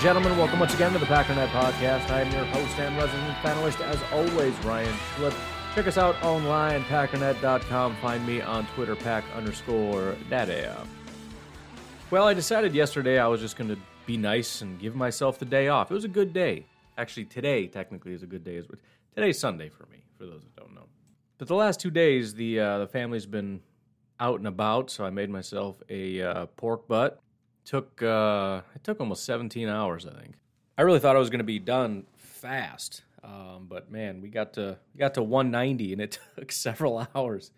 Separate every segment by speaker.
Speaker 1: gentlemen, welcome once again to the Packernet Podcast. I am your host and resident panelist, as always, Ryan Schlipp. Check us out online, packernet.com. Find me on Twitter, pack underscore daddy. Well, I decided yesterday I was just going to be nice and give myself the day off. It was a good day. Actually, today technically is a good day. as. Today's Sunday for me, for those that don't know. But the last two days, the uh, the family's been out and about, so I made myself a uh, pork butt. Took uh, it took almost 17 hours, I think. I really thought I was going to be done fast, um, but man, we got to we got to 190, and it took several hours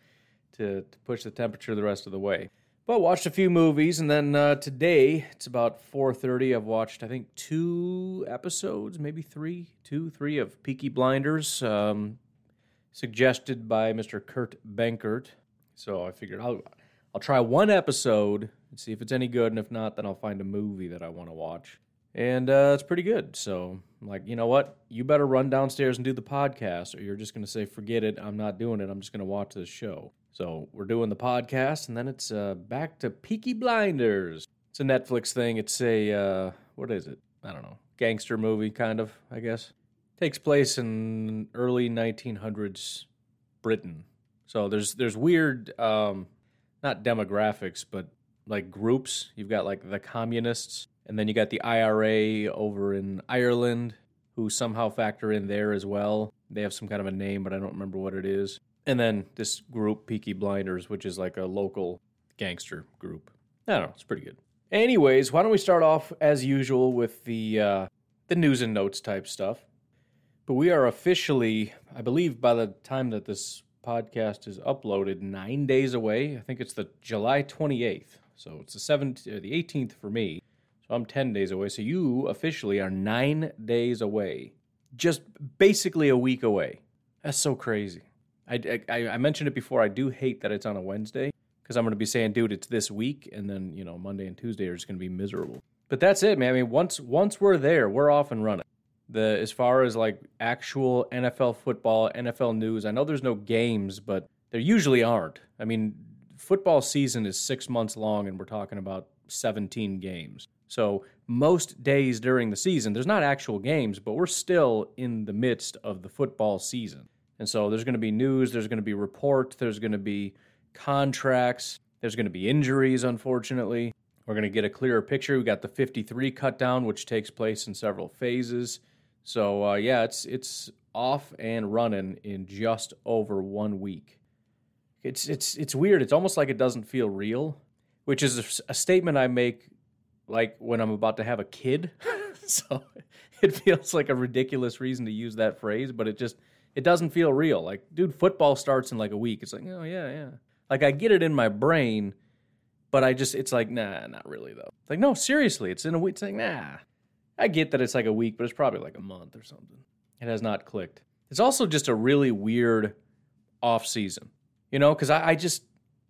Speaker 1: to, to push the temperature the rest of the way. But watched a few movies, and then uh, today it's about 4:30. I've watched I think two episodes, maybe three, two, three of Peaky Blinders, um, suggested by Mr. Kurt Benkert. So I figured I'll I'll try one episode and see if it's any good, and if not, then I'll find a movie that I want to watch. And uh, it's pretty good. So I'm like, you know what? You better run downstairs and do the podcast, or you're just going to say, forget it. I'm not doing it. I'm just going to watch this show. So we're doing the podcast, and then it's uh, back to Peaky Blinders. It's a Netflix thing. It's a, uh, what is it? I don't know. Gangster movie, kind of, I guess. Takes place in early 1900s Britain. So there's there's weird, um, not demographics, but like groups. You've got like the communists, and then you got the IRA over in Ireland, who somehow factor in there as well. They have some kind of a name, but I don't remember what it is. And then this group, Peaky Blinders, which is like a local gangster group. I don't know. It's pretty good. Anyways, why don't we start off as usual with the uh, the news and notes type stuff. But we are officially, I believe, by the time that this podcast is uploaded, nine days away. I think it's the July 28th. So it's the 7th, or uh, the 18th for me. So I'm 10 days away. So you officially are nine days away. Just basically a week away. That's so crazy. I, I, I mentioned it before. I do hate that it's on a Wednesday because I'm going to be saying, dude, it's this week. And then, you know, Monday and Tuesday are just going to be miserable. But that's it, man. I mean, once once we're there, we're off and running the as far as like actual NFL football, NFL news. I know there's no games, but there usually aren't. I mean, football season is 6 months long and we're talking about 17 games. So, most days during the season, there's not actual games, but we're still in the midst of the football season. And so there's going to be news, there's going to be reports, there's going to be contracts, there's going to be injuries unfortunately. We're going to get a clearer picture. We got the 53 cut down, which takes place in several phases. So uh, yeah, it's it's off and running in just over one week. It's it's it's weird. It's almost like it doesn't feel real, which is a statement I make like when I'm about to have a kid. so it feels like a ridiculous reason to use that phrase, but it just it doesn't feel real. Like, dude, football starts in like a week. It's like, oh yeah, yeah. Like I get it in my brain, but I just it's like, nah, not really though. Like, no, seriously, it's in a week. It's like, nah. I get that it's like a week, but it's probably like a month or something. It has not clicked. It's also just a really weird off season, you know, because I, I just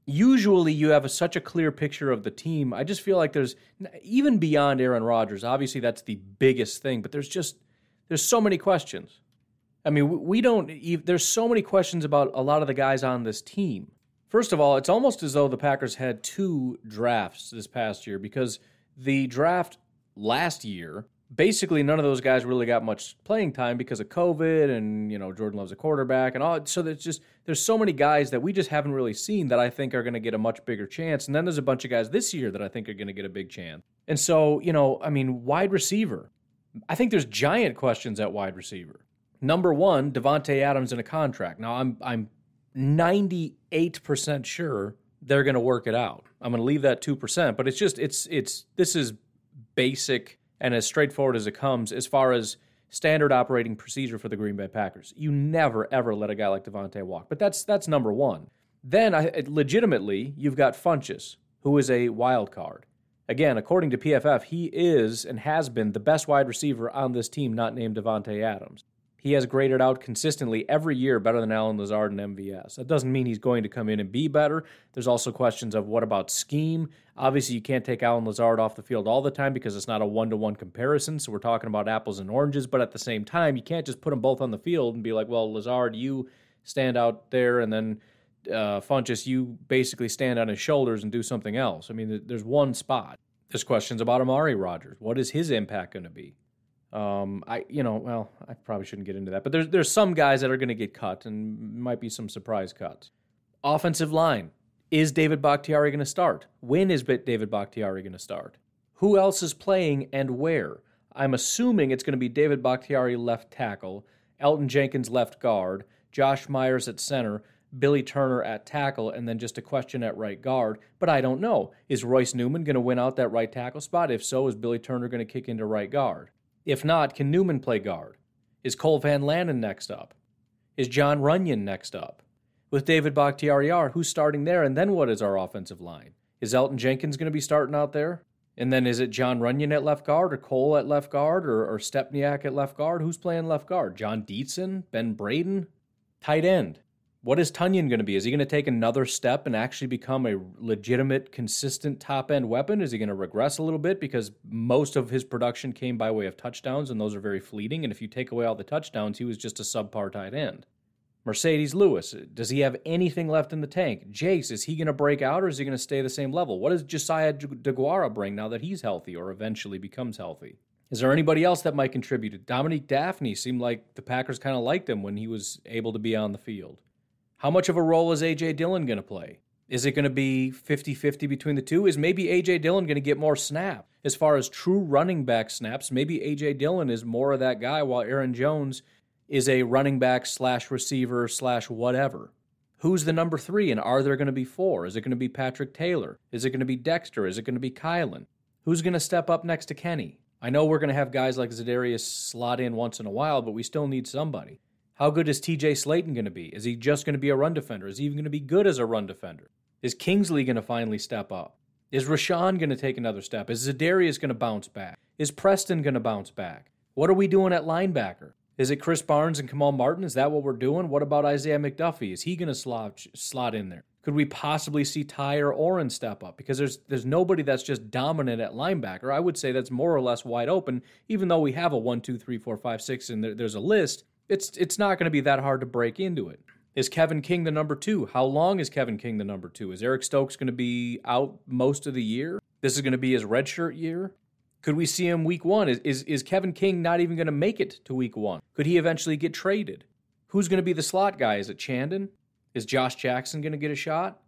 Speaker 1: usually you have a, such a clear picture of the team. I just feel like there's even beyond Aaron Rodgers. Obviously, that's the biggest thing, but there's just there's so many questions. I mean, we- we don't. There's so many questions about a lot of the guys on this team. First of all, it's almost as though the Packers had two drafts this past year because the draft last year, basically none of those guys really got much playing time because of COVID and, you know, Jordan Love's a quarterback and all. So there's just, there's so many guys that we just haven't really seen that I think are going to get a much bigger chance. And then there's a bunch of guys this year that I think are going to get a big chance. And so, you know, I mean, wide receiver. I think there's giant questions at wide receiver. Number one, Davante Adams in a contract. Now, I'm I'm 98% sure they're going to work it out. I'm going to leave that 2%, but it's just it's it's this is basic and as straightforward as it comes as far as standard operating procedure for the Green Bay Packers. You never ever let a guy like Davante walk. But that's that's number 1. Then I, legitimately, you've got Funchess, who is a wild card. Again, according to PFF, he is and has been the best wide receiver on this team not named Davante Adams. He has graded out consistently every year better than Allen Lazard and MVS. That doesn't mean he's going to come in and be better. There's also questions of what about scheme? Obviously, you can't take Allen Lazard off the field all the time because it's not a one to one comparison. So we're talking about apples and oranges. But at the same time, you can't just put them both on the field and be like, well, Lazard, you stand out there, and then uh, Funchess, you basically stand on his shoulders and do something else. I mean, there's one spot. There's questions about Amari Rogers. What is his impact going to be? Um, I you know well I probably shouldn't get into that, but there's there's some guys that are going to get cut and might be some surprise cuts. Offensive line is David Bakhtiari going to start? When is David Bakhtiari going to start? Who else is playing and where? I'm assuming it's going to be David Bakhtiari left tackle, Elgton Jenkins left guard, Josh Myers at center, Billy Turner at tackle, and then just a question at right guard. But I don't know. Is Royce Newman going to win out that right tackle spot? If so, is Billy Turner going to kick into right guard? If not, can Newman play guard? Is Cole Van Lanen next up? Is Jon Runyan next up? With David Bakhtiari, who's starting there? And then what is our offensive line? Is Elgton Jenkins going to be starting out there? And then is it Jon Runyan at left guard or Cole at left guard or, or Stepaniak at left guard? Who's playing left guard? Jon Dietzen? Ben Braden? Tight end. What is Tonyan going to be? Is he going to take another step and actually become a legitimate, consistent top end weapon? Is he going to regress a little bit because most of his production came by way of touchdowns and those are very fleeting? And if you take away all the touchdowns, he was just a subpar tight end. Marcedes Lewis, does he have anything left in the tank? Jace, is he going to break out or is he going to stay the same level? What does Josiah DeGuara bring now that he's healthy or eventually becomes healthy? Is there anybody else that might contribute? Dominique Dafney seemed like the Packers kind of liked him when he was able to be on the field. How much of a role is A.J. Dillon going to play? Is it going to be 50 50 between the two? Is maybe A.J. Dillon going to get more snap? As far as true running back snaps, maybe A.J. Dillon is more of that guy while Aaron Jones is a running back slash receiver slash whatever. Who's the number three, and are there going to be four? Is it going to be Patrick Taylor? Is it going to be Dexter? Is it going to be Kylin? Who's going to step up next to Kenny? I know we're going to have guys like Za'Darius slot in once in a while, but we still need somebody. How good is TJ Slaton going to be? Is he just going to be a run defender? Is he even going to be good as a run defender? Is Kingsley going to finally step up? Is Rashan going to take another step? Is Za'Darius going to bounce back? Is Preston going to bounce back? What are we doing at linebacker? Is it Krys Barnes and Kamal Martin? Is that what we're doing? What about Isaiah McDuffie? Is he going to slot, slot in there? Could we possibly see Ty or Oren step up? Because there's there's nobody that's just dominant at linebacker. I would say that's more or less wide open, even though we have a one, two, three, four, five, six, and there, there's a list it's it's not going to be that hard to break into it. Is Kevin King the number two? How long is Kevin King the number two? Is Eric Stokes going to be out most of the year? This is going to be his redshirt year. Could we see him week one? Is, is, is Kevin King not even going to make it to week one? Could he eventually get traded? Who's going to be the slot guy? Is it Chandon? Is Josh Jackson going to get a shot?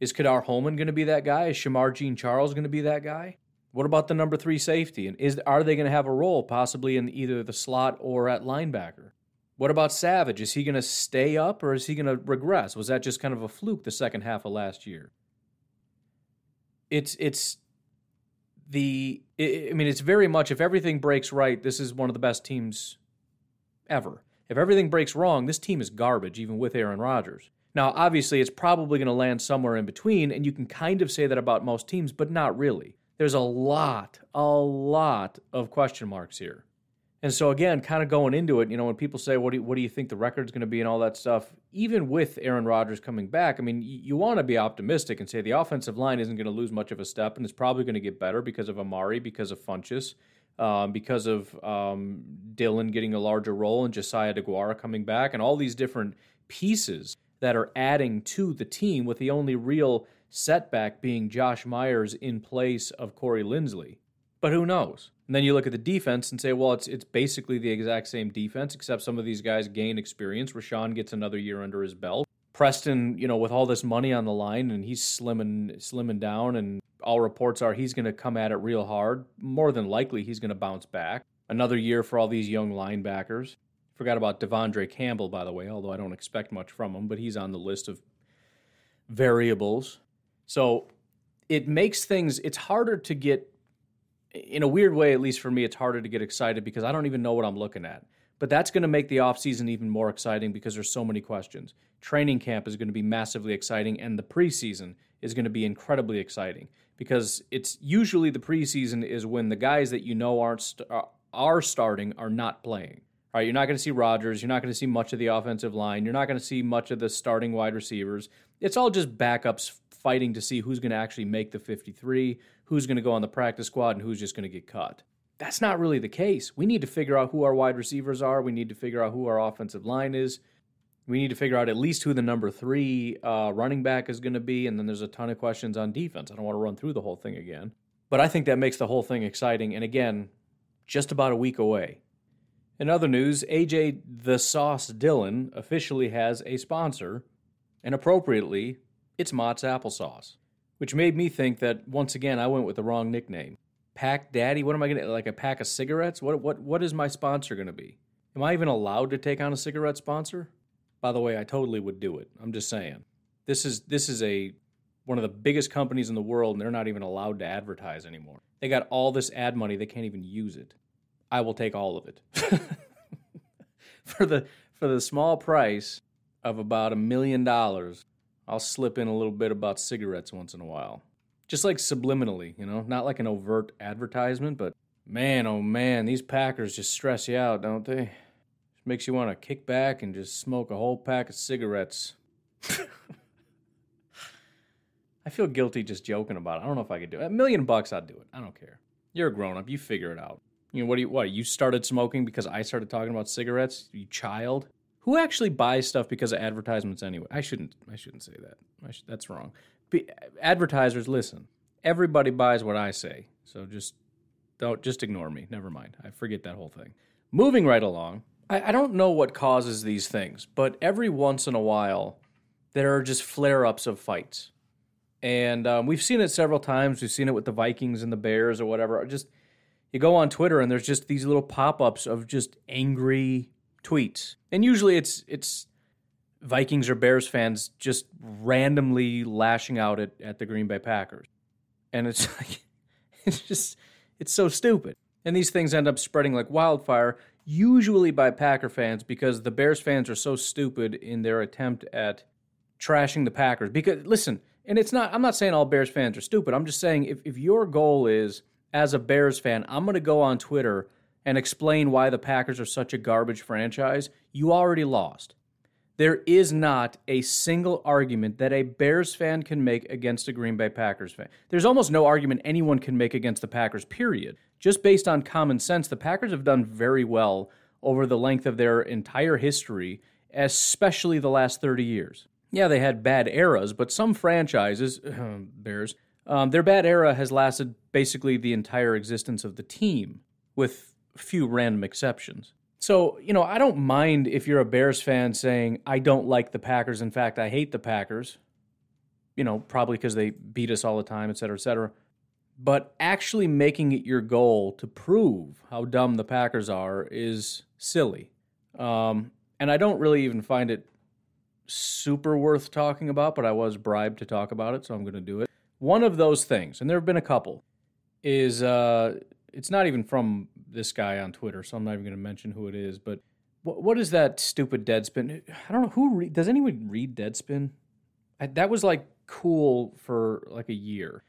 Speaker 1: Is Ka'dar Hollman going to be that guy? Is Shemar Jean Charles going to be that guy? What about the number three safety? And is are they going to have a role possibly in either the slot or at linebacker? What about Savage? Is he going to stay up or is he going to regress? Was that just kind of a fluke the second half of last year? It's it's the I mean it's very much if everything breaks right, this is one of the best teams ever. If everything breaks wrong, this team is garbage even with Aaron Rodgers. Now, obviously, it's probably going to land somewhere in between, and you can kind of say that about most teams, but not really. There's a lot, a lot of question marks here. And so again, kind of going into it, you know, when people say, "What do you, what do you think the record's going to be?" and all that stuff, even with Aaron Rodgers coming back, I mean, you, you want to be optimistic and say the offensive line isn't going to lose much of a step, and it's probably going to get better because of Amari, because of Funchess, um, because of um, Dillon getting a larger role, and Josiah DeGuara coming back, and all these different pieces that are adding to the team. With the only real setback being Josh Myers in place of Corey Linsley. But who knows? And then you look at the defense and say, well, it's it's basically the exact same defense, except some of these guys gain experience. Rashan gets another year under his belt. Preston, you know, with all this money on the line and he's slimming slimming down, and all reports are he's going to come at it real hard. More than likely, he's going to bounce back. Another year for all these young linebackers. Forgot about De'Vondre Campbell, by the way, although I don't expect much from him, but he's on the list of variables. So it makes things, it's harder to get, in a weird way, at least for me, it's harder to get excited because I don't even know what I'm looking at. But that's going to make the offseason even more exciting because there's so many questions. Training camp is going to be massively exciting, and the preseason is going to be incredibly exciting because it's usually the preseason is when the guys that you know aren't st- uh, are starting are not playing. Right, you're not going to see Rodgers. You're not going to see much of the offensive line. You're not going to see much of the starting wide receivers. It's all just backups fighting to see who's going to actually make the 53, who's going to go on the practice squad, and who's just going to get cut. That's not really the case. We need to figure out who our wide receivers are. We need to figure out who our offensive line is. We need to figure out at least who the number three uh, running back is going to be. And then there's a ton of questions on defense. I don't want to run through the whole thing again. But I think that makes the whole thing exciting. And again, just about a week away. In other news, AJ the Sauce Dillon officially has a sponsor, and appropriately, it's Mott's Applesauce, which made me think that once again I went with the wrong nickname. Pack Daddy? What am I gonna like a pack of cigarettes? What what what is my sponsor gonna be? Am I even allowed to take on a cigarette sponsor? By the way, I totally would do it. I'm just saying. This is this is a one of the biggest companies in the world, and they're not even allowed to advertise anymore. They got all this ad money, they can't even use it. I will take all of it for the for the small price of about a million dollars. I'll slip in a little bit about cigarettes once in a while, just like subliminally, you know, not like an overt advertisement, but man, oh man, these Packers just stress you out, don't they? Just makes you want to kick back and just smoke a whole pack of cigarettes. I feel guilty just joking about it. I don't know if I could do it. A million bucks, I'd do it. I don't care. You're a grown up. You figure it out. You know, what do you, what, you started smoking because I started talking about cigarettes? You child? Who actually buys stuff because of advertisements anyway? I shouldn't, I shouldn't say that. Should, that's wrong. Be, advertisers, listen. Everybody buys what I say. So just don't, just ignore me. Never mind. I forget that whole thing. Moving right along. I, I don't know what causes these things, but every once in a while, there are just flare ups of fights. And um, we've seen it several times. We've seen it with the Vikings and the Bears or whatever. Just you go on Twitter and there's just these little pop-ups of just angry tweets. And usually it's it's Vikings or Bears fans just randomly lashing out at, at the Green Bay Packers. And it's like it's just it's so stupid. And these things end up spreading like wildfire, usually by Packer fans because the Bears fans are so stupid in their attempt at trashing the Packers. Because listen, and it's not I'm not saying all Bears fans are stupid. I'm just saying if, if your goal is as a Bears fan, I'm going to go on Twitter and explain why the Packers are such a garbage franchise, you already lost. There is not a single argument that a Bears fan can make against a Green Bay Packers fan. There's almost no argument anyone can make against the Packers, period. Just based on common sense, the Packers have done very well over the length of their entire history, especially the last 30 years. Yeah, they had bad eras, but some franchises, Bears, um, their bad era has lasted basically the entire existence of the team, with few random exceptions. So, you know, I don't mind if you're a Bears fan saying, I don't like the Packers. In fact, I hate the Packers, you know, probably because they beat us all the time, et cetera, et cetera. But actually making it your goal to prove how dumb the Packers are is silly. Um, and I don't really even find it super worth talking about, but I was bribed to talk about it, so I'm going to do it. One of those things, and there have been a couple, is uh, it's not even from this guy on Twitter, so I'm not even going to mention who it is. But what, what is that stupid Deadspin? I don't know who re- does anyone read Deadspin. I, that was like cool for like a year.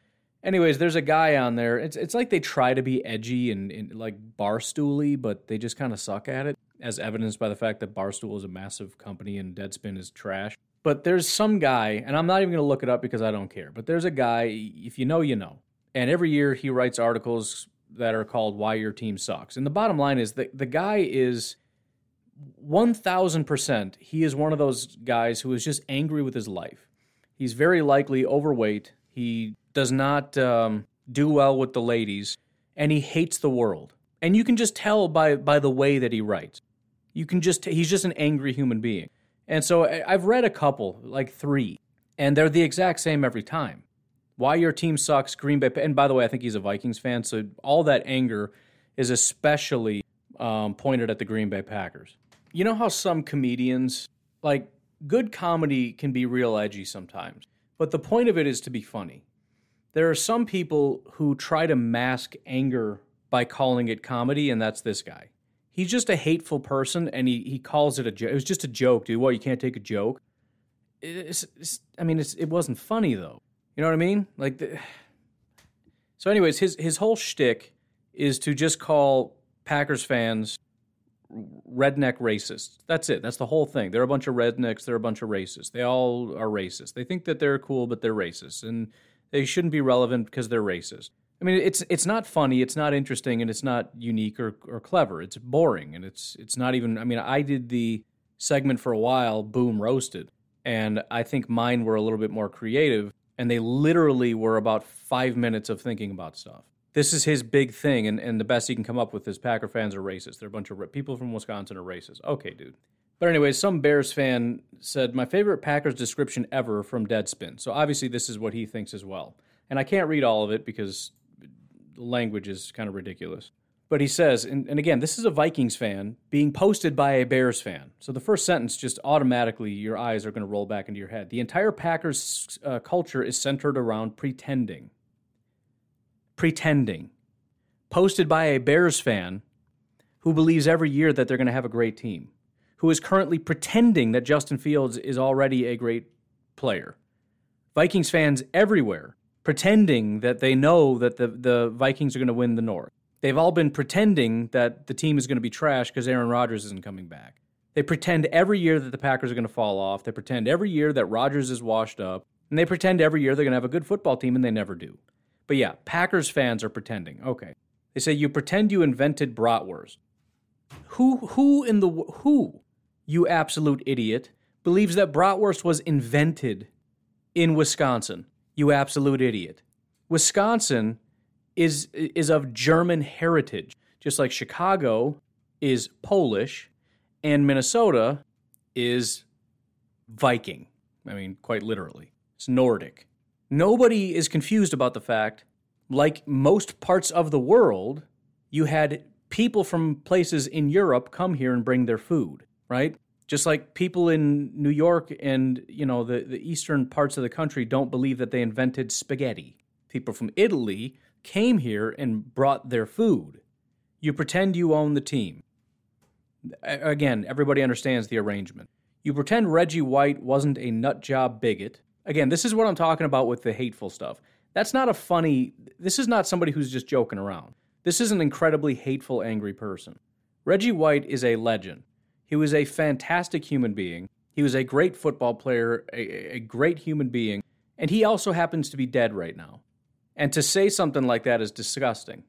Speaker 1: Anyways, there's a guy on there. It's it's like they try to be edgy and, and like barstooly, but they just kind of suck at it, as evidenced by the fact that Barstool is a massive company and Deadspin is trash. But there's some guy, and I'm not even going to look it up because I don't care. But there's a guy, if you know, you know. And every year he writes articles that are called Why Your Team Sucks. And the bottom line is that the guy is 1000%, he is one of those guys who is just angry with his life. He's very likely overweight. He does not um, do well with the ladies, and he hates the world. And you can just tell by, by the way that he writes. You can just, he's just an angry human being. And so I've read a couple, like three, and they're the exact same every time. Why your team sucks, Green Bay. And by the way, I think he's a Vikings fan, so all that anger is especially um, pointed at the Green Bay Packers. You know how some comedians, like good comedy, can be real edgy sometimes, But the point of it is to be funny. There are some people who try to mask anger by calling it comedy, and that's this guy. He's just a hateful person, and he, he calls it a joke. It was just a joke, dude. What, you can't take a joke? It's, it's, I mean, it wasn't funny, though. You know what I mean? Like, the... so, anyways, his, his whole shtick is to just call Packers fans redneck racists. That's it. That's the whole thing. They're a bunch of rednecks. They're a bunch of racists. They all are racist. They think that they're cool, but they're racist, and they shouldn't be relevant because they're racist. I mean, it's it's not funny, it's not interesting, and it's not unique or, or clever. It's boring, and it's it's not even. I mean, I did the segment for a while, boom roasted, and I think mine were a little bit more creative, and they literally were about five minutes of thinking about stuff this is his big thing, and, and the best he can come up with is Packer fans are racist. They're a bunch of people from Wisconsin are racist. Okay, dude. But anyways, some Bears fan said my favorite Packers description ever from Deadspin. So obviously this is what he thinks as well. And I can't read all of it because the language is kind of ridiculous. But he says, and, and again, this is a Vikings fan being posted by a Bears fan. So the first sentence just automatically your eyes are going to roll back into your head. The entire Packers uh, culture is centered around pretending pretending, posted by a Bears fan who believes every year that they're going to have a great team, who is currently pretending that Justin Fields is already a great player. Vikings fans everywhere pretending that they know that the, the Vikings are going to win the North. They've all been pretending that the team is going to be trash because Aaron Rodgers isn't coming back. They pretend every year that the Packers are going to fall off. They pretend every year that Rodgers is washed up. And they pretend every year they're going to have a good football team, and they never do. But yeah, Packers fans are pretending. Okay. They say you pretend you invented bratwurst. Who who in the who, you absolute idiot, believes that bratwurst was invented in Wisconsin? You absolute idiot. Wisconsin is is of German heritage, just like Chicago is Polish and Minnesota is Viking. I mean, quite literally. It's Nordic. Nobody is confused about the fact, like most parts of the world, you had people from places in Europe come here and bring their food, right? Just like people in New York and, you know, the, the eastern parts of the country don't believe that they invented spaghetti. People from Italy came here and brought their food. You pretend you own the team. Again, everybody understands the arrangement. You pretend Reggie White wasn't a nutjob bigot Again, this is what I'm talking about with the hateful stuff. That's not a funny, this is not somebody who's just joking around. This is an incredibly hateful, angry person. Reggie White is a legend. He was a fantastic human being. He was a great football player, a, a great human being, and he also happens to be dead right now. And to say something like that is disgusting.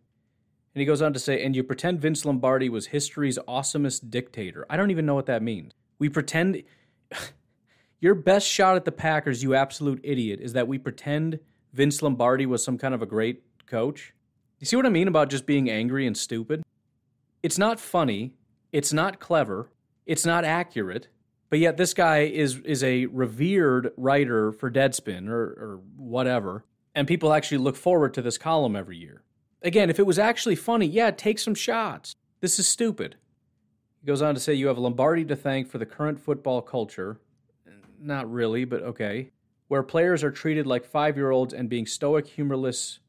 Speaker 1: And he goes on to say, and you pretend Vince Lombardi was history's awesomest dictator. I don't even know what that means. We pretend. Your best shot at the Packers, you absolute idiot, is that we pretend Vince Lombardi was some kind of a great coach. You see what I mean about just being angry and stupid? It's not funny, it's not clever, it's not accurate, but yet this guy is is a revered writer for Deadspin or, or whatever, and people actually look forward to this column every year. Again, if it was actually funny, yeah, take some shots. This is stupid. He goes on to say you have Lombardi to thank for the current football culture not really, but okay, where players are treated like five year olds and being stoic, humorless,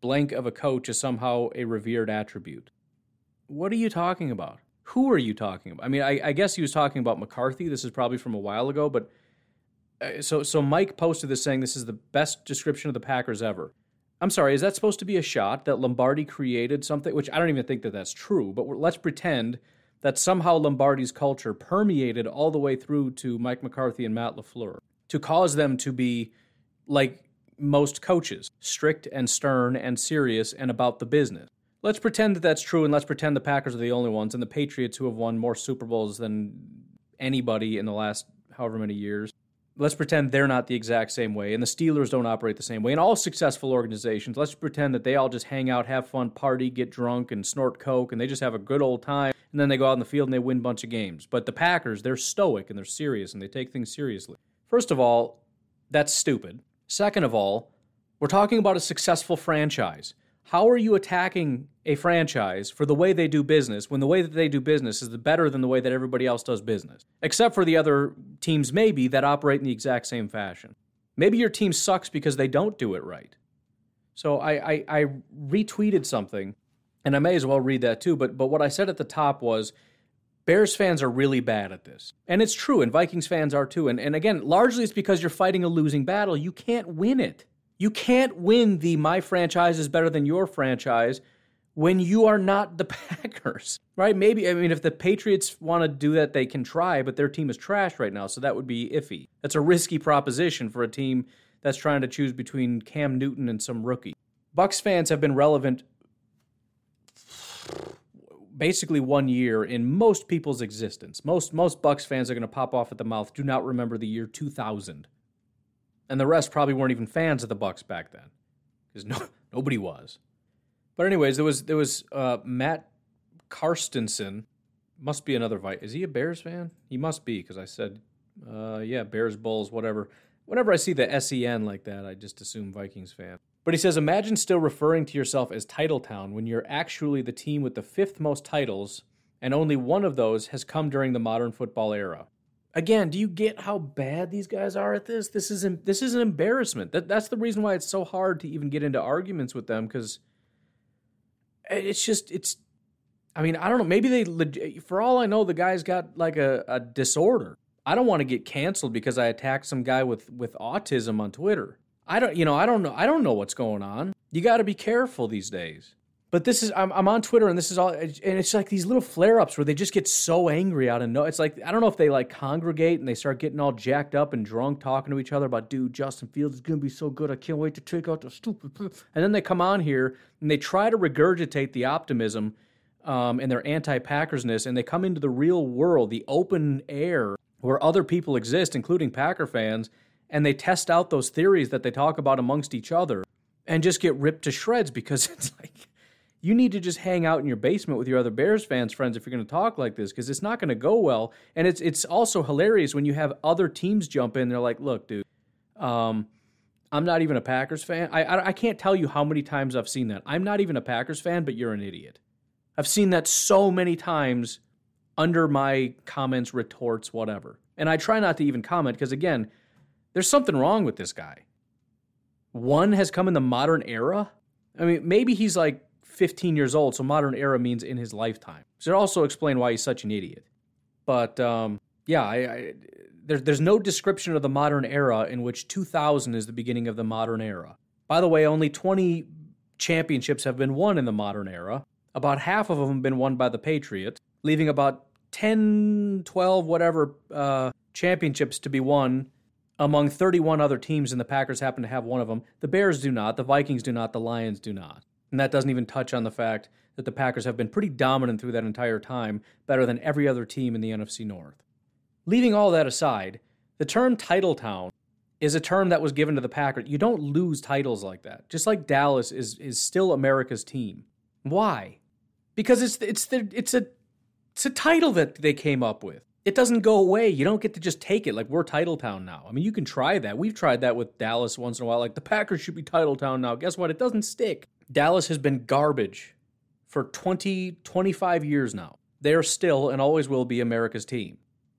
Speaker 1: blank of a coach is somehow a revered attribute. What are you talking about? Who are you talking about? I mean, I, I guess he was talking about McCarthy. This is probably from a while ago, but Uh, so so Mike posted this saying this is the best description of the Packers ever. I'm sorry, is that supposed to be a shot that Lombardi created something? Which I don't even think that that's true, but let's pretend that somehow Lombardi's culture permeated all the way through to Mike McCarthy and Matt LaFleur to cause them to be like most coaches, strict and stern and serious and about the business. Let's pretend that that's true and let's pretend the Packers are the only ones and the Patriots who have won more Super Bowls than anybody in the last however many years let's pretend they're not the exact same way and the Steelers don't operate the same way. And all successful organizations, let's pretend that they all just hang out, have fun, party, get drunk, and snort coke, and they just have a good old time. And then they go out in the field and they win a bunch of games. But the Packers, they're stoic and they're serious and they take things seriously. First of all, that's stupid. Second of all, we're talking about a successful franchise. How are you attacking a franchise for the way they do business when the way that they do business is the better than the way that everybody else does business? Except for the other teams, maybe, that operate in the exact same fashion. Maybe your team sucks because they don't do it right. So I, I, I retweeted something, and I may as well read that too. But but what I said at the top was Bears fans are really bad at this. And it's true, and Vikings fans are too. And, and again, largely it's because you're fighting a losing battle. You can't win it. You can't win the my franchise is better than your franchise when you are not the Packers, right? Maybe, I mean, if the Patriots want to do that, they can try, but their team is trash right now, so that would be iffy. That's a risky proposition for a team that's trying to choose between Cam Newton and some rookie. Bucks fans have been relevant basically one year in most people's existence. Most most Bucks fans are going to pop off at the mouth. Do not remember the year 2000, and the rest probably weren't even fans of the Bucks back then, because no nobody was. But anyways, there was there was uh, Matt Karstensen, Must be another. Is he a Bears fan? He must be because I said, uh, yeah, Bears, Bulls, whatever. Whenever I see the SEN like that, I just assume Vikings fan. But he says, imagine still referring to yourself as Titletown when you're actually the team with the fifth most titles, and only one of those has come during the modern football era. Again, do you get how bad these guys are at this? This is this is an embarrassment. That, that's the reason why it's so hard to even get into arguments with them because it's just it's. I mean, I don't know. Maybe they, for all I know, the guy's got like a, a disorder. I don't want to get canceled because I attacked some guy with with autism on Twitter. I don't, you know, I don't know. I don't know what's going on. You got to be careful these days. But this is, I'm, I'm on Twitter and this is all, and it's like these little flare ups where they just get so angry out of no. It's like, I don't know if they like congregate and they start getting all jacked up and drunk talking to each other about, dude, Justin Fields is to be so good. I can't wait to take out the stupid. And then they come on here and they try to regurgitate the optimism um, and their anti Packersness and they come into the real world, the open air where other people exist, including Packer fans and they test out those theories that they talk about amongst each other and just get ripped to shreds because it's like you need to just hang out in your basement with your other Bears fans friends if you're going to talk like this because it's not going to go well. And it's it's also hilarious when you have other teams jump in. They're like, "Look, dude, um, I'm not even a Packers fan. I, I I can't tell you how many times I've seen that. I'm not even a Packers fan, but you're an idiot. I've seen that so many times under my comments, retorts, whatever. And I try not to even comment because again there's something wrong with this guy. One has come in the modern era. I mean, maybe he's like 15 years old, so modern era means in his lifetime. So also explain why he's such an idiot. But um, yeah, I, I, there's there's no description of the modern era in which 2000 is the beginning of the modern era. By the way, only 20 championships have been won in the modern era. About half of them have been won by the Patriots, leaving about 10, 12, whatever uh, championships to be won among 31 other teams, and the Packers happen to have one of them. The Bears do not, the Vikings do not, the Lions do not. And that doesn't even touch on the fact that the Packers have been pretty dominant through that entire time, better than every other team in the NFC North. Leaving all that aside, the term Titletown is a term that was given to the Packers. You don't lose titles like that. Just like Dallas is is still America's team. Why? Because it's it's the, it's a it's a title that they came up with it doesn't go away. You don't get to just take it like we're Titletown now. I mean, you can try that. We've tried that with Dallas once in a while. Like the Packers should be Titletown now. Guess what? It doesn't stick. Dallas has been garbage for 20, 25 years now. They are still and always will be America's team.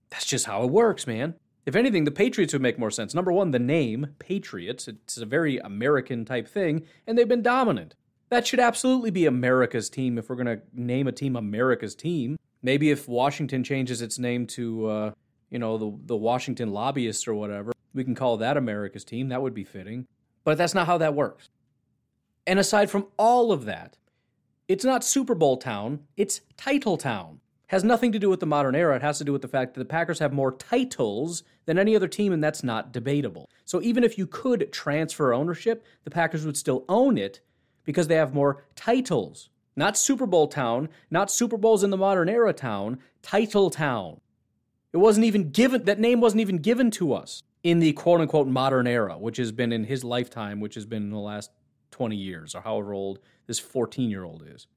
Speaker 1: That's just how it works, man. If anything, the Patriots would make more sense. Number one, the name, Patriots, it's a very American type thing, and they've been dominant. That should absolutely be America's team if we're going to name a team America's team. Maybe if Washington changes its name to, uh, you know, the, the Washington Lobbyists or whatever, we can call that America's team. That would be fitting. But that's not how that works. And aside from all of that, it's not Super Bowl town, it's title town. Has nothing to do with the modern era. It has to do with the fact that the Packers have more titles than any other team, and that's not debatable. So even if you could transfer ownership, the Packers would still own it because they have more titles. Not Super Bowl town, not Super Bowls in the modern era town, Title Town. It wasn't even given, that name wasn't even given to us in the quote unquote modern era, which has been in his lifetime, which has been in the last 20 years or however old this 14 year old is.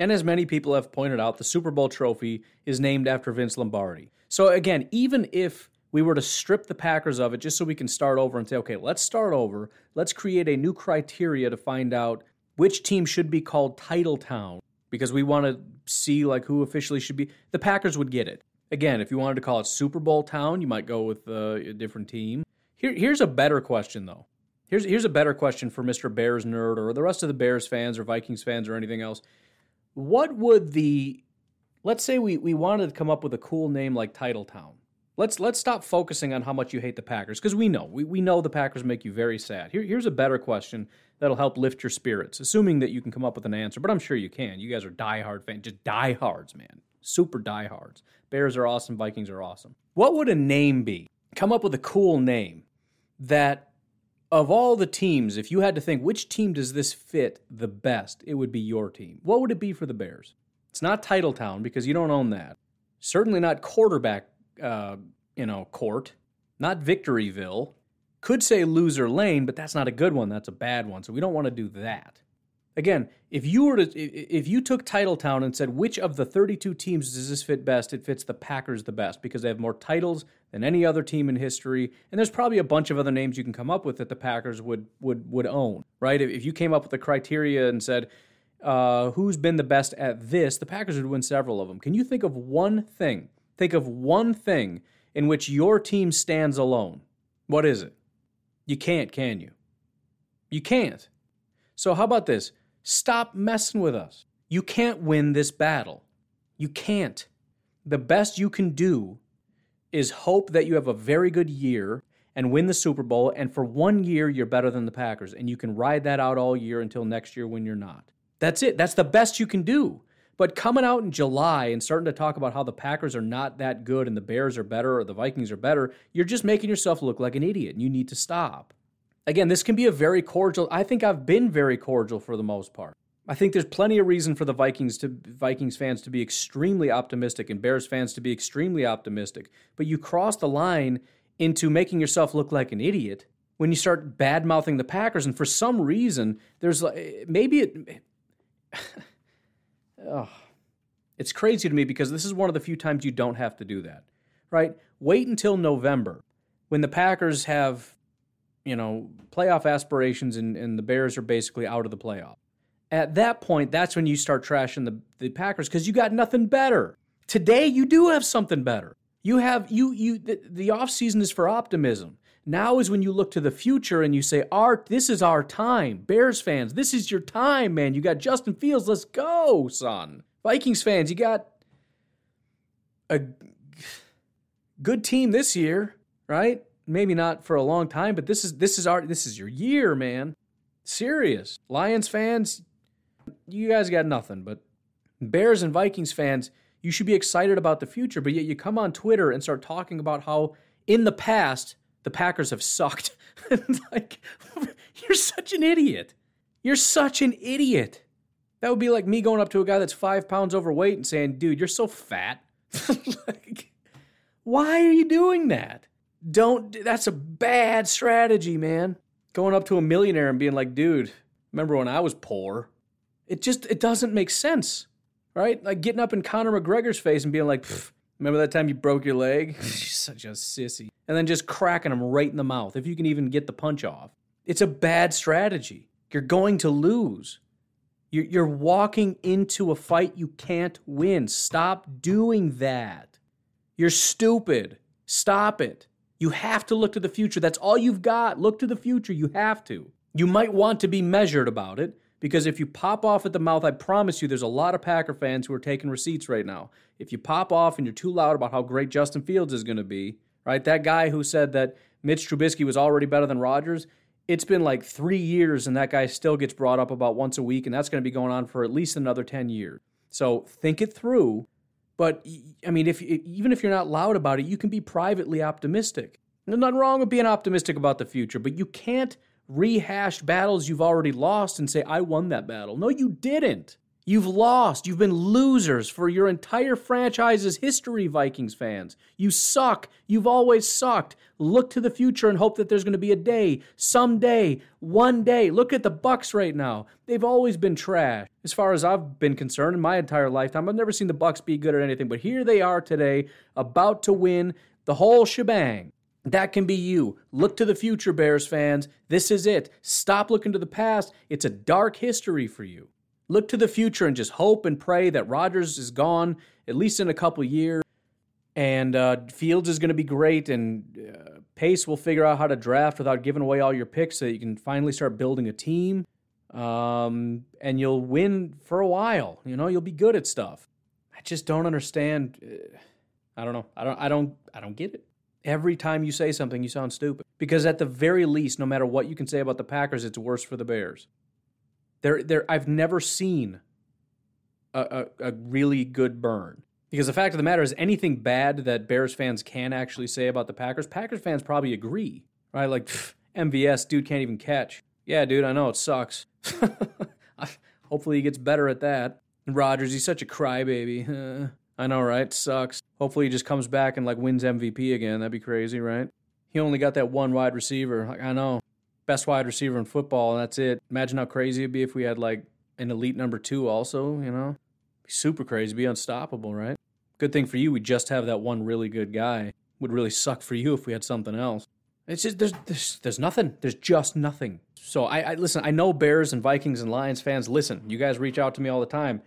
Speaker 1: And as many people have pointed out, the Super Bowl trophy is named after Vince Lombardi. So again, even if we were to strip the Packers of it just so we can start over and say, okay, let's start over. Let's create a new criteria to find out which team should be called Titletown because we want to see like who officially should be. The Packers would get it. Again, if you wanted to call it Super Bowl Town, you might go with uh, a different team. Here, here's a better question though. Here's here's a better question for Mr. Bears nerd or the rest of the Bears fans or Vikings fans or anything else. What would the let's say we, we wanted to come up with a cool name like Titletown. Let's let's stop focusing on how much you hate the Packers because we know we, we know the Packers make you very sad. Here, here's a better question that'll help lift your spirits, assuming that you can come up with an answer. But I'm sure you can. You guys are diehard fans, just diehards, man, super diehards. Bears are awesome, Vikings are awesome. What would a name be? Come up with a cool name that of all the teams, if you had to think which team does this fit the best, it would be your team. What would it be for the Bears? It's not Titletown because you don't own that. Certainly not quarterback, uh, you know, court. Not Victoryville. Could say Loser Lane, but that's not a good one. That's a bad one. So we don't want to do that. Again, if you were to if you took Titletown and said which of the 32 teams does this fit best, it fits the Packers the best because they have more titles than any other team in history, and there's probably a bunch of other names you can come up with that the Packers would would would own, right? If you came up with the criteria and said uh, who's been the best at this, the Packers would win several of them. Can you think of one thing? Think of one thing in which your team stands alone. What is it? You can't, can you? You can't. So, how about this? Stop messing with us. You can't win this battle. You can't. The best you can do is hope that you have a very good year and win the Super Bowl. And for one year, you're better than the Packers. And you can ride that out all year until next year when you're not. That's it. That's the best you can do. But coming out in July and starting to talk about how the Packers are not that good and the Bears are better or the Vikings are better, you're just making yourself look like an idiot and you need to stop. Again, this can be a very cordial. I think I've been very cordial for the most part. I think there's plenty of reason for the Vikings to Vikings fans to be extremely optimistic and Bears fans to be extremely optimistic. But you cross the line into making yourself look like an idiot when you start bad mouthing the Packers. And for some reason, there's like maybe it oh, it's crazy to me because this is one of the few times you don't have to do that, right? Wait until November when the Packers have, you know, playoff aspirations and, and the Bears are basically out of the playoff. At that point, that's when you start trashing the, the Packers because you got nothing better. Today, you do have something better. You have you you the, the offseason is for optimism. Now is when you look to the future and you say, Art, this is our time. Bears fans, this is your time, man. You got Justin Fields. Let's go, son. Vikings fans, you got a good team this year, right? Maybe not for a long time, but this is this is our this is your year, man. Serious. Lions fans, you guys got nothing, but Bears and Vikings fans, you should be excited about the future, but yet you come on Twitter and start talking about how in the past the Packers have sucked. like, you're such an idiot. You're such an idiot. That would be like me going up to a guy that's five pounds overweight and saying, dude, you're so fat. like, why are you doing that? Don't, that's a bad strategy, man. Going up to a millionaire and being like, dude, remember when I was poor? It just, it doesn't make sense, right? Like getting up in Conor McGregor's face and being like, remember that time you broke your leg? Such a sissy and then just cracking them right in the mouth if you can even get the punch off. It's a bad strategy. You're going to lose. You're walking into a fight you can't win. Stop doing that. You're stupid. Stop it. You have to look to the future. That's all you've got. Look to the future. You have to. You might want to be measured about it because if you pop off at the mouth, I promise you there's a lot of Packer fans who are taking receipts right now. If you pop off and you're too loud about how great Justin Fields is going to be, right? That guy who said that Mitch Trubisky was already better than Rodgers, it's been like three years and that guy still gets brought up about once a week, and that's going to be going on for at least another 10 years. So think it through. But I mean, if even if you're not loud about it, you can be privately optimistic. There's nothing wrong with being optimistic about the future, but you can't rehash battles you've already lost and say, I won that battle. No, you didn't. You've lost. You've been losers for your entire franchise's history, Vikings fans. You suck. You've always sucked. Look to the future and hope that there's going to be a day, someday, one day. Look at the Bucks right now. They've always been trash. As far as I've been concerned in my entire lifetime, I've never seen the Bucks be good at anything, but here they are today, about to win the whole shebang. That can be you. Look to the future, Bears fans. This is it. Stop looking to the past. It's a dark history for you. Look to the future and just hope and pray that Rodgers is gone, at least in a couple years. And uh, Fields is going to be great, and uh, Pace will figure out how to draft without giving away all your picks so that you can finally start building a team. Um, and you'll win for a while. You know, you'll be good at stuff. I just don't understand. uh, I don't know. I don't. I don't. I don't get it. Every time you say something, you sound stupid. Because at the very least, no matter what you can say about the Packers, it's worse for the Bears. There, there. I've never seen a, a, a really good burn. Because the fact of the matter is, anything bad that Bears fans can actually say about the Packers, Packers fans probably agree, right? Like, pff, MVS, dude can't even catch. Yeah, dude, I know it sucks. Hopefully he gets better at that. Rodgers, he's such a crybaby. Uh, I know, right? Sucks. Hopefully he just comes back and like wins MVP again. That'd be crazy, right? He only got that one wide receiver. Like, I know, best wide receiver in football, and that's it. Imagine how crazy it'd be if we had like an elite number two, also. You know, be super crazy, be unstoppable, right? Good thing for you, we just have that one really good guy. Would really suck for you if we had something else. It's just there's there's, there's nothing. There's just nothing. So I, I listen. I know Bears and Vikings and Lions fans listen. You guys reach out to me all the time.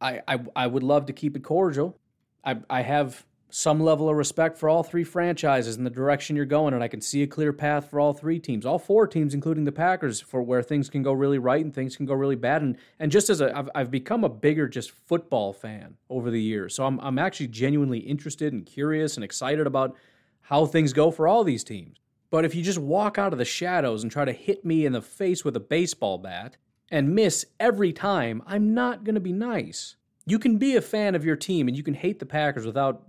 Speaker 1: I I, I would love to keep it cordial. I I have some level of respect for all three franchises and the direction you're going, and I can see a clear path for all three teams, all four teams, including the Packers, for where things can go really right and things can go really bad. And and just as a, I've I've become a bigger just football fan over the years, so I'm I'm actually genuinely interested and curious and excited about how things go for all these teams. But if you just walk out of the shadows and try to hit me in the face with a baseball bat and miss every time, I'm not going to be nice. You can be a fan of your team and you can hate the Packers without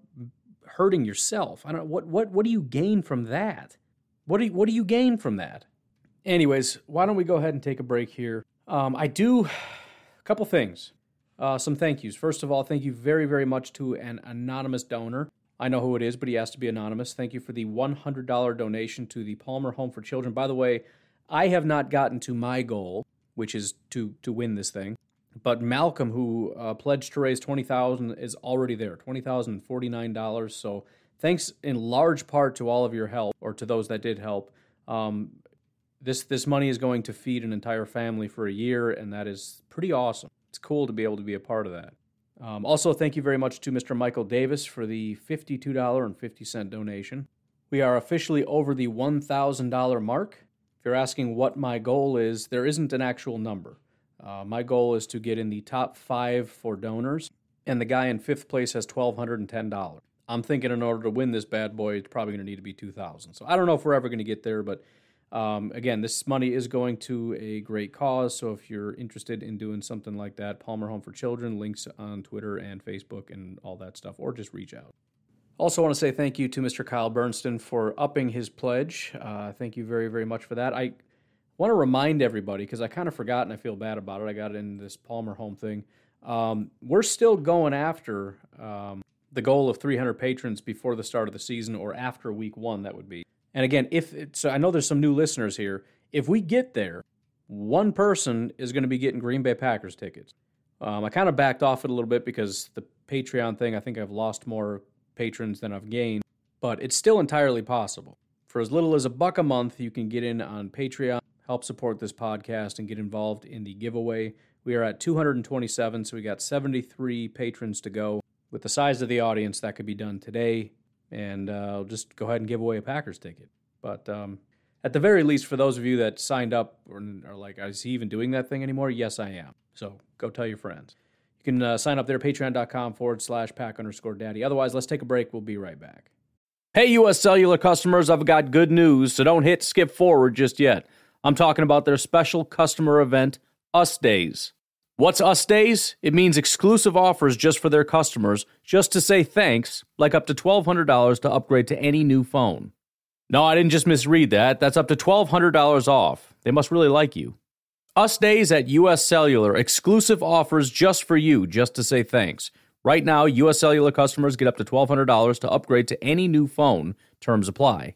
Speaker 1: hurting yourself. I don't what what what do you gain from that? What do you, what do you gain from that? Anyways, why don't we go ahead and take a break here? Um, I do a couple things. Uh, some thank yous. First of all, thank you very, very much to an anonymous donor. I know who it is, but he asked to be anonymous. Thank you for the $100 donation to the Palmer Home for Children. By the way, I have not gotten to my goal, which is to to win this thing. But Malcolm, who uh, pledged to raise twenty thousand, is already there. Twenty thousand forty nine dollars. So thanks in large part to all of your help, or to those that did help. Um, this this money is going to feed an entire family for a year, and that is pretty awesome. It's cool to be able to be a part of that. Um, also, thank you very much to Mr. Michael Davis for the fifty-two dollar and fifty cent donation. We are officially over the one thousand dollar mark. If you're asking what my goal is, there isn't an actual number. Uh, my goal is to get in the top five for donors, and the guy in fifth place has twelve hundred and ten dollars. I'm thinking in order to win this bad boy, it's probably going to need to be two thousand. So I don't know if we're ever going to get there, but um, again, this money is going to a great cause. So if you're interested in doing something like that, Palmer Home for Children, links on Twitter and Facebook and all that stuff, or just reach out. Also, want to say thank you to Mr. Kyle Bernstein for upping his pledge. Uh, thank you very, very much for that. I want to remind everybody because I kind of forgot and I feel bad about it. I got in this Palmer Home thing. Um, we're still going after um, the goal of 300 patrons before the start of the season or after week one. That would be. And again, if so, I know there's some new listeners here. If we get there, one person is going to be getting Green Bay Packers tickets. Um, I kind of backed off it a little bit because the Patreon thing. I think I've lost more patrons than I've gained, but it's still entirely possible. For as little as a buck a month, you can get in on Patreon, help support this podcast, and get involved in the giveaway. We are at 227, so we got 73 patrons to go. With the size of the audience, that could be done today, and uh, I'll just go ahead and give away a Packers ticket. But um, at the very least, for those of you that signed up or are like, is he even doing that thing anymore? Yes, I am. So go tell your friends. You can uh, sign up there, patreon.com forward slash pack underscore daddy. Otherwise, let's take a break. We'll be right back. Hey, U.S. Cellular customers, I've got good news, so don't hit skip forward just yet. I'm talking about their special customer event, Us Days. What's Us Days? It means exclusive offers just for their customers, just to say thanks, like up to $1,200 to upgrade to any new phone. No, I didn't just misread that. That's up to $1,200 off. They must really like you. Us Days at US Cellular, exclusive offers just for you, just to say thanks. Right now, US Cellular customers get up to $1,200 to upgrade to any new phone. Terms apply.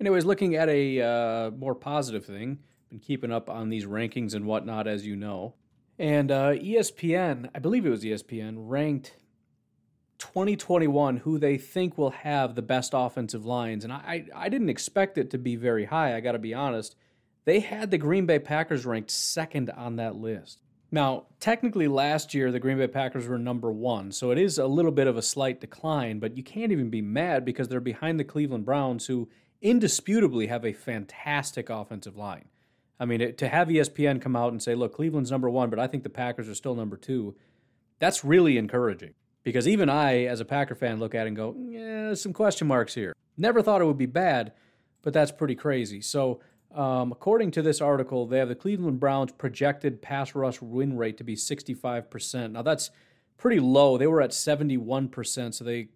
Speaker 1: Anyways, looking at a uh, more positive thing, been keeping up on these rankings and whatnot, as you know. And uh, ESPN, I believe it was ESPN, ranked 2021 who they think will have the best offensive lines. And I, I didn't expect it to be very high, I got to be honest. They had the Green Bay Packers ranked second on that list. Now, technically, last year the Green Bay Packers were number one, so it is a little bit of a slight decline, but you can't even be mad because they're behind the Cleveland Browns, who indisputably have a fantastic offensive line. I mean, it, to have ESPN come out and say, look, Cleveland's number one, but I think the Packers are still number two, that's really encouraging. Because even I, as a Packer fan, look at it and go, yeah, some question marks here. Never thought it would be bad, but that's pretty crazy. So, um, according to this article, they have the Cleveland Browns projected pass rush win rate to be 65%. Now, that's pretty low. They were at 71%, so they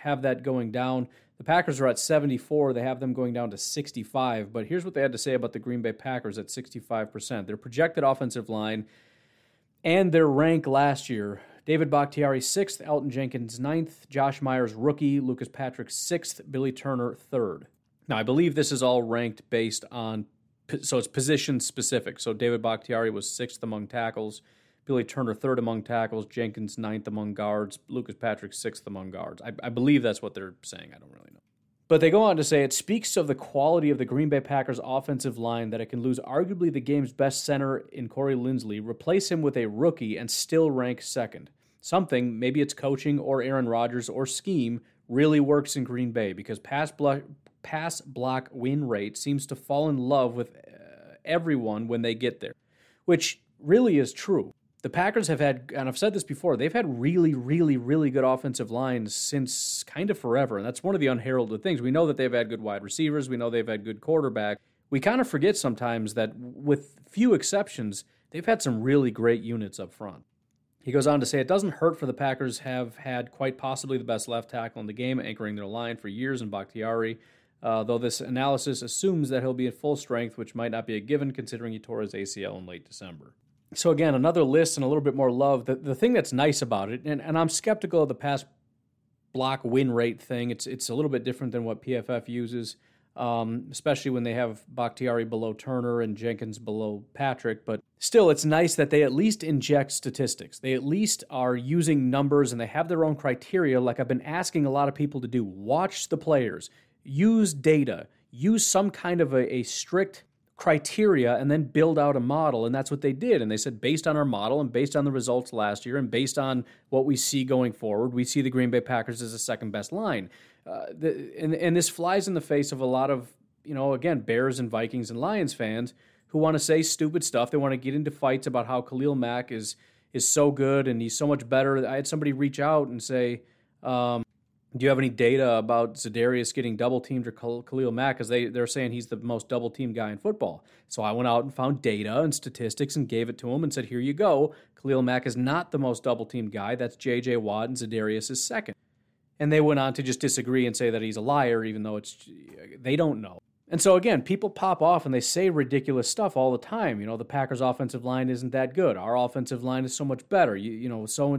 Speaker 1: have that going down. The Packers are at 74. They have them going down to 65. But here's what they had to say about the Green Bay Packers at 65%. Their projected offensive line and their rank last year David Bakhtiari, sixth, Elgton Jenkins, ninth, Josh Myers, rookie, Lucas Patrick, sixth, Billy Turner, third. Now, I believe this is all ranked based on, so it's position specific. So David Bakhtiari was sixth among tackles. Billy Turner third among tackles, Jenkins ninth among guards, Lucas Patrick sixth among guards. I, I, believe that's what they're saying. I don't really know. But they go on to say it speaks of the quality of the Green Bay Packers offensive line that it can lose arguably the game's best center in Corey Linsley, replace him with a rookie, and still rank second. Something, maybe it's coaching or Aaron Rodgers or scheme, really works in Green Bay because pass block, pass block win rate seems to fall in love with uh, everyone when they get there, which really is true the Packers have had, and I've said this before, they've had really, really, really good offensive lines since kind of forever. And that's one of the unheralded things. We know that they've had good wide receivers, we know they've had good quarterback. We kind of forget sometimes that, with few exceptions, they've had some really great units up front. He goes on to say it doesn't hurt for the Packers have had quite possibly the best left tackle in the game, anchoring their line for years in Bakhtiari. Uh, though this analysis assumes that he'll be at full strength, which might not be a given considering he tore his ACL in late December so again, another list and a little bit more love. The, the thing that's nice about it, and, and I'm skeptical of the pass block win rate thing. It's it's a little bit different than what PFF uses, um, especially when they have Bakhtiari below Turner and Jenkins below Patrick. But still, it's nice that they at least inject statistics. They at least are using numbers and they have their own criteria. Like I've been asking a lot of people to do: watch the players, use data, use some kind of a, a strict criteria and then build out a model. And that's what they did. And they said, based on our model and based on the results last year and based on what we see going forward, we see the Green Bay Packers as the second best line. Uh, the, and, and this flies in the face of a lot of, you know, again, Bears and Vikings and Lions fans who want to say stupid stuff. They want to get into fights about how Khalil Mack is is so good and he's so much better. I had somebody reach out and say, um, do you have any data about Za'Darius getting double teamed or Khalil Mack? Because they, they're saying he's the most double teamed guy in football. So I went out and found data and statistics and gave it to him and said, here you go. Khalil Mack is not the most double teamed guy. That's J.J. Watt and Za'Darius is second. And they went on to just disagree and say that he's a liar, even though it's they don't know. And so again, people pop off and they say ridiculous stuff all the time. You know, the Packers' offensive line isn't that good. Our offensive line is so much better. You, you know, so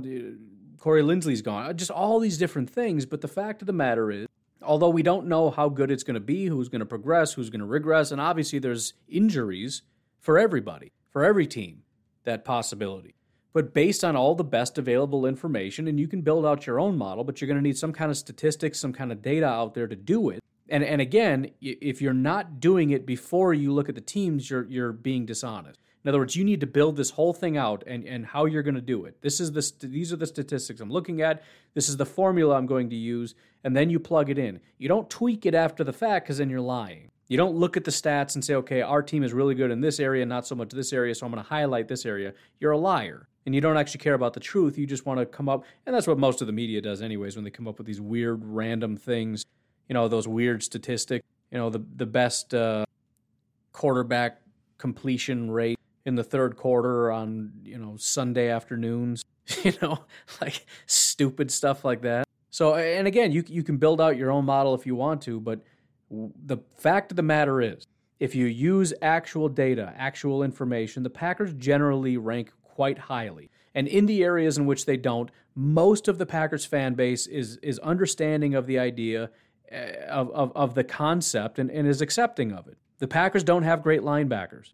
Speaker 1: Corey Linsley's gone, uh, just all these different things. But the fact of the matter is, although we don't know how good it's going to be, who's going to progress, who's going to regress, and obviously there's injuries for everybody, for every team, that possibility. but based on all the best available information. And you can build out your own model, but you're going to need some kind of statistics, some kind of data out there to do it. And, and again, if you're not doing it before you look at the teams, you're, you're being dishonest. In other words, you need to build this whole thing out and, and how you're going to do it. This is the these are the statistics I'm looking at. This is the formula I'm going to use, and then you plug it in. You don't tweak it after the fact because then you're lying. You don't look at the stats and say, okay, our team is really good in this area, not so much this area, so I'm going to highlight this area. You're a liar. And you don't actually care about the truth. You just want to come up, and that's what most of the media does, anyways, when they come up with these weird, random things. You know, those weird statistics. You know, the the best uh, quarterback completion rate in the third quarter on you know Sunday afternoons, you know, like stupid stuff like that. So and again, you you can build out your own model if you want to, but the fact of the matter is, if you use actual data, actual information, the Packers generally rank quite highly. And in the areas in which they don't, most of the Packers fan base is is understanding of the idea eh, of, of, of the concept and, and is accepting of it. The Packers don't have great linebackers.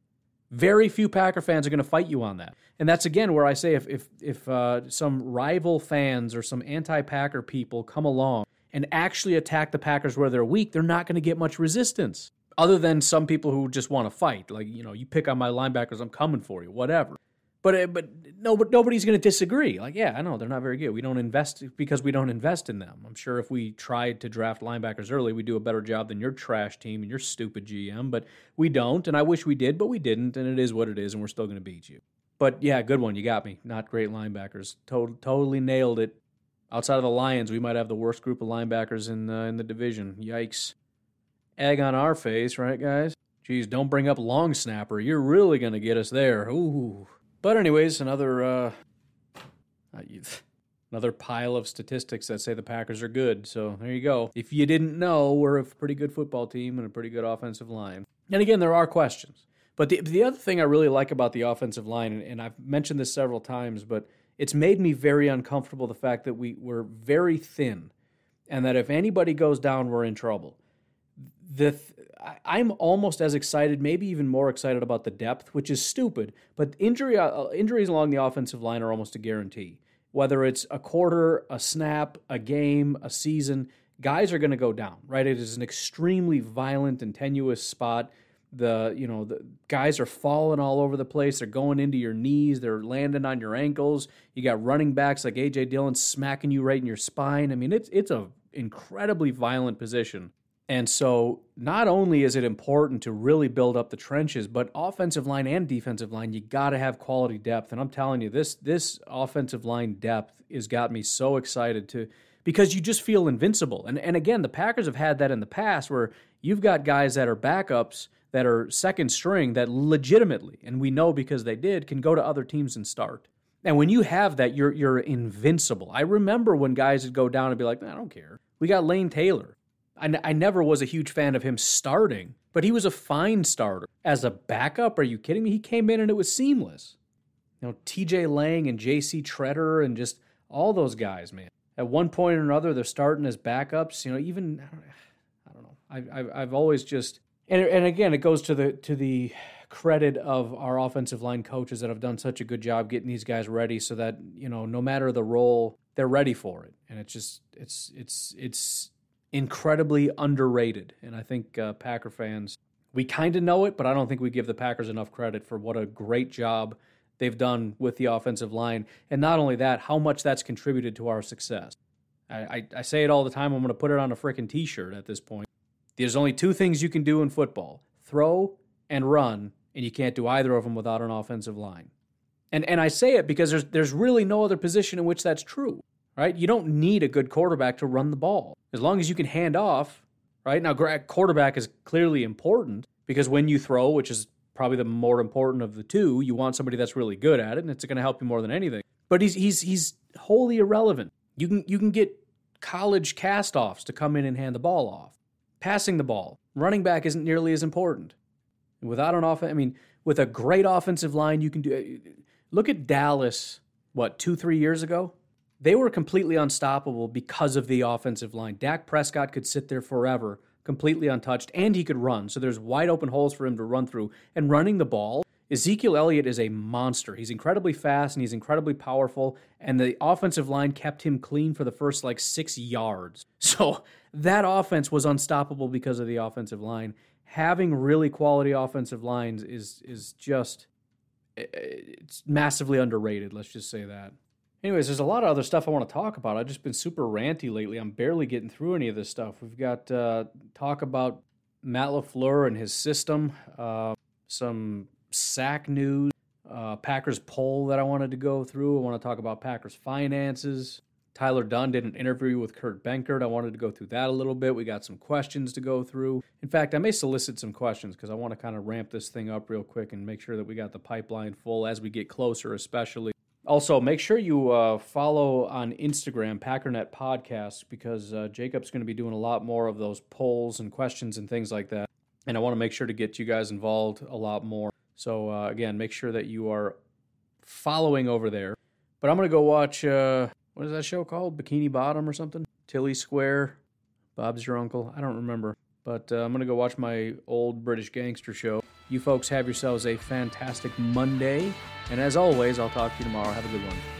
Speaker 1: Very few Packer fans are going to fight you on that. And that's again where I say if if if uh, some rival fans or some anti-Packer people come along and actually attack the Packers where they're weak, they're not going to get much resistance. Other than some people who just want to fight, like you know, you pick on my linebackers, I'm coming for you, whatever. But uh, but no, but nobody's going to disagree. Like, yeah, I know they're not very good. We don't invest because we don't invest in them. I'm sure if we tried to draft linebackers early, we'd do a better job than your trash team and your stupid GM. But we don't, and I wish we did, but we didn't, and it is what it is, and we're still going to beat you. But yeah, good one. You got me. Not great linebackers. Total, totally nailed it. Outside of the Lions, we might have the worst group of linebackers in uh, in the division. Yikes! Egg on our face, right, guys? Geez, don't bring up long snapper. You're really going to get us there. Ooh. But anyways, another uh, another pile of statistics that say the Packers are good. So there you go. If you didn't know, we're a pretty good football team and a pretty good offensive line. And again, there are questions. But the the other thing I really like about the offensive line, and, and I've mentioned this several times, but it's made me very uncomfortable the fact that we we're very thin, and that if anybody goes down, we're in trouble. The th- I'm almost as excited, maybe even more excited about the depth, which is stupid. But injury uh, injuries along the offensive line are almost a guarantee. Whether it's a quarter, a snap, a game, a season, guys are going to go down. Right? It is an extremely violent and tenuous spot. The you know the guys are falling all over the place. They're going into your knees. They're landing on your ankles. You got running backs like AJ Dillon smacking you right in your spine. I mean, it's it's a incredibly violent position and so, not only is it important to really build up the trenches, but offensive line and defensive line, you got to have quality depth. And I'm telling you, this this offensive line depth has got me so excited to because you just feel invincible. And and again, the Packers have had that in the past where you've got guys that are backups that are second string that legitimately, and we know because they did, can go to other teams and start. And when you have that, you're you're invincible. I remember when guys would go down and be like, I don't care. We got Lane Taylor. I, never was a huge fan of him starting, but he was a fine starter. As a backup, are you kidding me? He came in and it was seamless. You know, TJ Lang and JC Tretter and just all those guys, man. At one point or another, they're starting as backups. You know, even I don't know. I, I, I've always just and and again, it goes to the to the credit of our offensive line coaches that have done such a good job getting these guys ready, so that you know, no matter the role, they're ready for it. And it's just it's it's it's incredibly underrated. And I think uh, Packer fans, we kind of know it, but I don't think we give the Packers enough credit for what a great job they've done with the offensive line. And not only that, how much that's contributed to our success. I, I, I say it all the time. I'm going to put it on a freaking t shirt at this point. There's only two things you can do in football throw and run, and you can't do either of them without an offensive line. And, and I say it because there's, there's really no other position in which that's true right? You don't need a good quarterback to run the ball. As long as you can hand off, right? Now, quarterback is clearly important because when you throw, which is probably the more important of the two, you want somebody that's really good at it, and it's going to help you more than anything. But he's he's he's wholly irrelevant. You can you can get college castoffs to come in and hand the ball off. Passing the ball, running back isn't nearly as important. Without an offense, I mean, with a great offensive line, you can do. Look at Dallas. What two three years ago? They were completely unstoppable because of the offensive line. Dak Prescott could sit there forever, completely untouched, and he could run. So there's wide open holes for him to run through. And running the ball Ezekiel Elliott is a monster. He's incredibly fast and he's incredibly powerful, and the offensive line kept him clean for the first like six yards. So that offense was unstoppable because of the offensive line. Having really quality offensive lines is is just eh, eh, it's massively underrated. Let's just say that. Anyways, there's a lot of other stuff I want to talk about. I've just been super ranty lately. I'm barely getting through any of this stuff. We've got uh, talk about Matt LaFleur and his system, uh, some sack news, uh, Packers poll that I wanted to go through. I want to talk about Packers finances. Tyler Dunne did an interview with Kurt Benkert. I wanted to go through that a little bit. We got some questions to go through. In fact, I may solicit some questions because I want to kind of ramp this thing up real quick and make sure that we got the pipeline full as we get closer, especially. Also, make sure you uh, follow on Instagram, Packernet Podcast, because uh, Jacob's going to be doing a lot more of those polls and questions and things like that. And I want to make sure to get you guys involved a lot more. So, uh, again, make sure that you are following over there. But I'm going to go watch, uh, what is that show called? Bikini Bottom or something? Tilly Square. Bob's your uncle. I don't remember. But uh, I'm going to go watch my old British gangster show. You folks have yourselves a fantastic Monday. And as always, I'll talk to you tomorrow. Have a good one.